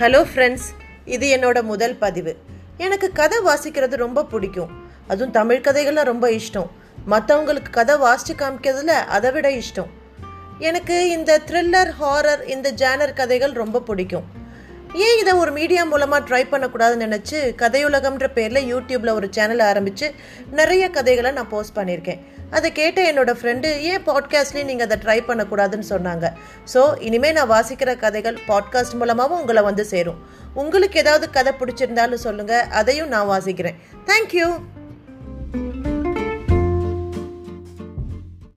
Hello friends இது என்னோட முதல் பதிவு. எனக்கு கதை வாசிக்கிறது ரொம்ப பிடிக்கும். அதுவும் தமிழ் கதைகள்லாம் ரொம்ப இஷ்டம். மற்றவங்களுக்கு கதை வாசித்து காமிக்கிறதுல அதை விட இஷ்டம். எனக்கு இந்த த்ரில்லர் ஹாரர் இந்த ஜேனர் கதைகள் ரொம்ப பிடிக்கும். ஏன் இதை ஒரு மீடியா மூலமாக ட்ரை பண்ணக்கூடாதுன்னு நினச்சி கதையுலகம்ன்ற பேரில் யூடியூப்பில் ஒரு சேனல் ஆரம்பித்து நிறைய கதைகளை நான் போஸ்ட் பண்ணியிருக்கேன். அதை கேட்ட என்னோட ஃப்ரெண்டு ஏன் பாட்காஸ்ட்லேயும் நீங்கள் அதை ட்ரை பண்ணக்கூடாதுன்னு சொன்னாங்க. ஸோ இனிமேல் நான் வாசிக்கிற கதைகள் பாட்காஸ்ட் மூலமாகவும் உங்களை வந்து சேரும். உங்களுக்கு ஏதாவது கதை பிடிச்சிருந்தாலும் சொல்லுங்கள் அதையும் நான் வாசிக்கிறேன். தேங்க்யூ